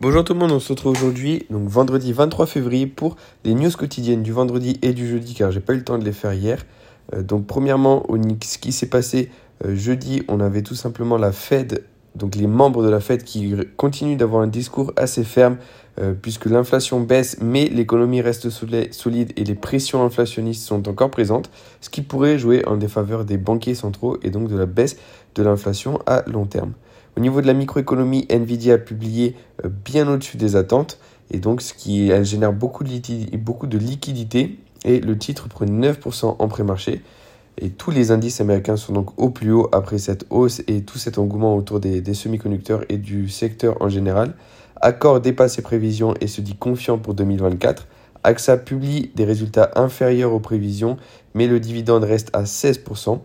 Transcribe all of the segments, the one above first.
Bonjour tout le monde, on se retrouve aujourd'hui, donc vendredi 23 février, pour les news quotidiennes du vendredi et du jeudi, car j'ai pas eu le temps de les faire hier. Euh, donc premièrement, ce qui s'est passé euh, jeudi, on avait tout simplement la Fed, donc les membres de la Fed qui continuent d'avoir un discours assez ferme, euh, puisque l'inflation baisse, mais l'économie reste solide et les pressions inflationnistes sont encore présentes, ce qui pourrait jouer en défaveur des banquiers centraux et donc de la baisse de l'inflation à long terme. Au niveau de la microéconomie, Nvidia a publié euh, bien au-dessus des attentes et donc ce qui génère beaucoup de, beaucoup liquidités et le titre prend 9% en pré-marché. Et tous les indices américains sont donc au plus haut après cette hausse et tout cet engouement autour des, semi-conducteurs et du secteur en général. Accor dépasse ses prévisions et se dit confiant pour 2024. AXA publie des résultats inférieurs aux prévisions, mais le dividende reste à 16%.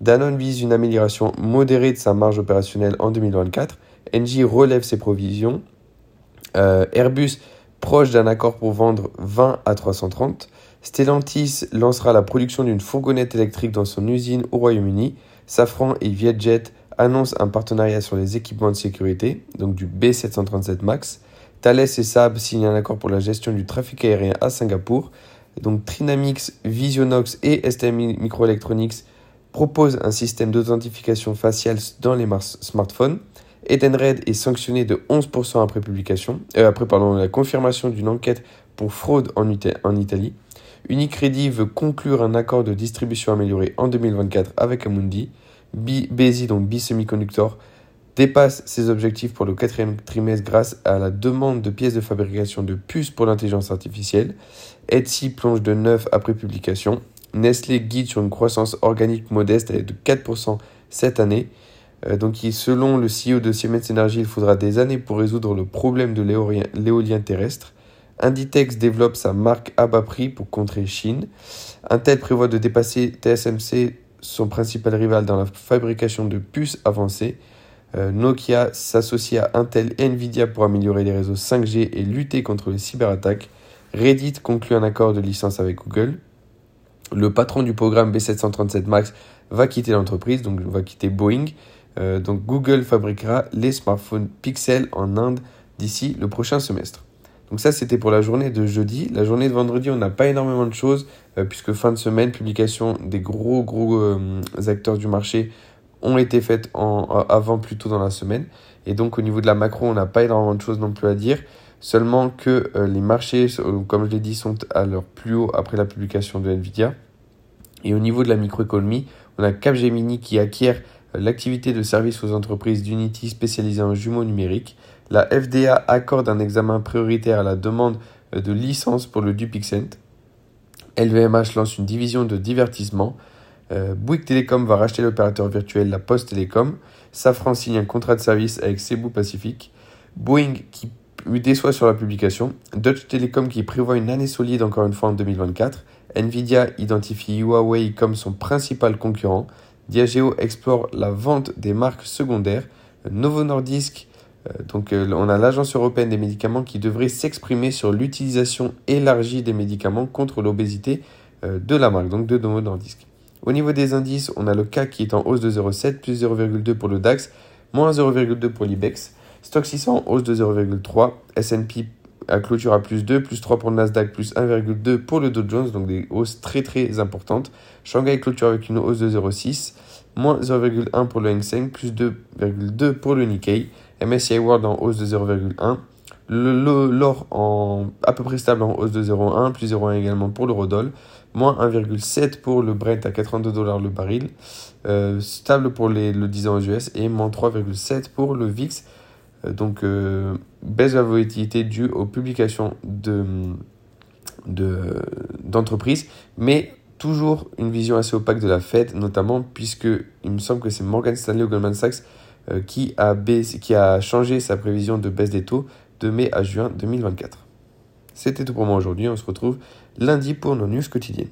Danone vise une amélioration modérée de sa marge opérationnelle en 2024. Engie relève ses provisions. Euh, Airbus proche d'un accord pour vendre 20 à 330. Stellantis lancera la production d'une fourgonnette électrique dans son usine au Royaume-Uni. Safran et Vietjet annoncent un partenariat sur les équipements de sécurité, donc du B737 MAX. Thales et Saab signent un accord pour la gestion du trafic aérien à Singapour. Donc Trinamix, Visionox et STM Microelectronics propose un système d'authentification faciale dans les smartphones. Edenred est sanctionné de 11% après, publication, euh, après la confirmation d'une enquête pour fraude en, Italie. Unicredit veut conclure un accord de distribution amélioré en 2024 avec Amundi. BZ, donc B Semiconductor, dépasse ses objectifs pour le quatrième trimestre grâce à la demande de pièces de fabrication de puces pour l'intelligence artificielle. Etsy plonge de 9 après publication. Nestlé guide sur une croissance organique modeste de 4% cette année. Euh, donc, selon le CEO de Siemens Energy, il faudra des années pour résoudre le problème de l'éolien terrestre. Inditex développe sa marque à bas prix pour contrer Chine. Intel prévoit de dépasser TSMC, son principal rival dans la fabrication de puces avancées. Euh, Nokia s'associe à Intel et Nvidia pour améliorer les réseaux 5G et lutter contre les cyberattaques. Reddit conclut un accord de licence avec Google. Le patron du programme B737 Max va quitter l'entreprise, donc va quitter Boeing. Euh, donc Google fabriquera les smartphones Pixel en Inde d'ici le prochain semestre. Donc ça c'était pour la journée de jeudi. La journée de vendredi on n'a pas énormément de choses euh, puisque fin de semaine, publication des gros gros euh, acteurs du marché ont été faites avant plus tôt dans la semaine. Et donc au niveau de la macro on n'a pas énormément de choses non plus à dire. Seulement que euh, les marchés, euh, comme je l'ai dit, sont à leur plus haut après la publication de Nvidia. Et au niveau de la microéconomie, on a Capgemini qui acquiert euh, l'activité de service aux entreprises d'Unity spécialisée en jumeaux numériques. La FDA accorde un examen prioritaire à la demande de licence pour le Dupixent. LVMH lance une division de divertissement. Bouygues Telecom va racheter l'opérateur virtuel La Poste Télécom. Safran signe un contrat de service avec Cebu Pacific. Boeing qui déçoit sur la publication. Deutsche Telekom qui prévoit une année solide encore une fois en 2024. Nvidia identifie Huawei comme son principal concurrent. Diageo explore la vente des marques secondaires. Novo Nordisk, euh, donc euh, on a l'agence européenne des médicaments qui devrait s'exprimer sur l'utilisation élargie des médicaments contre l'obésité euh, de la marque, donc de Novo Nordisk. Au niveau des indices, on a le CAC qui est en hausse de 0,7, plus 0,2 pour le DAX, moins 0,2 pour l'IBEX. Stock 600 hausse de 0,3. S&P à clôture à plus 2, plus 3 pour le Nasdaq, plus 1,2 pour le Dow Jones, donc des hausses très très importantes. Shanghai clôture avec une hausse de 0,6, moins 0,1 pour le Hang Seng, plus 2,2 pour le Nikkei. MSCI World en hausse de 0,1. L'or à peu près stable en hausse de 0,1, plus 0,1 également pour l'eurodoll, moins 1,7 pour le Brent à 82 dollars le baril, euh, stable pour les, le 10 ans aux US et moins 3,7 pour le VIX. Euh, donc, euh, baisse de la volatilité due aux publications d'entreprises, de, mais toujours une vision assez opaque de la Fed, notamment puisque il me semble que c'est Morgan Stanley ou Goldman Sachs euh, qui, a qui a changé sa prévision de baisse des taux de mai à juin 2024. C'était tout pour moi aujourd'hui, on se retrouve lundi pour nos news quotidiennes.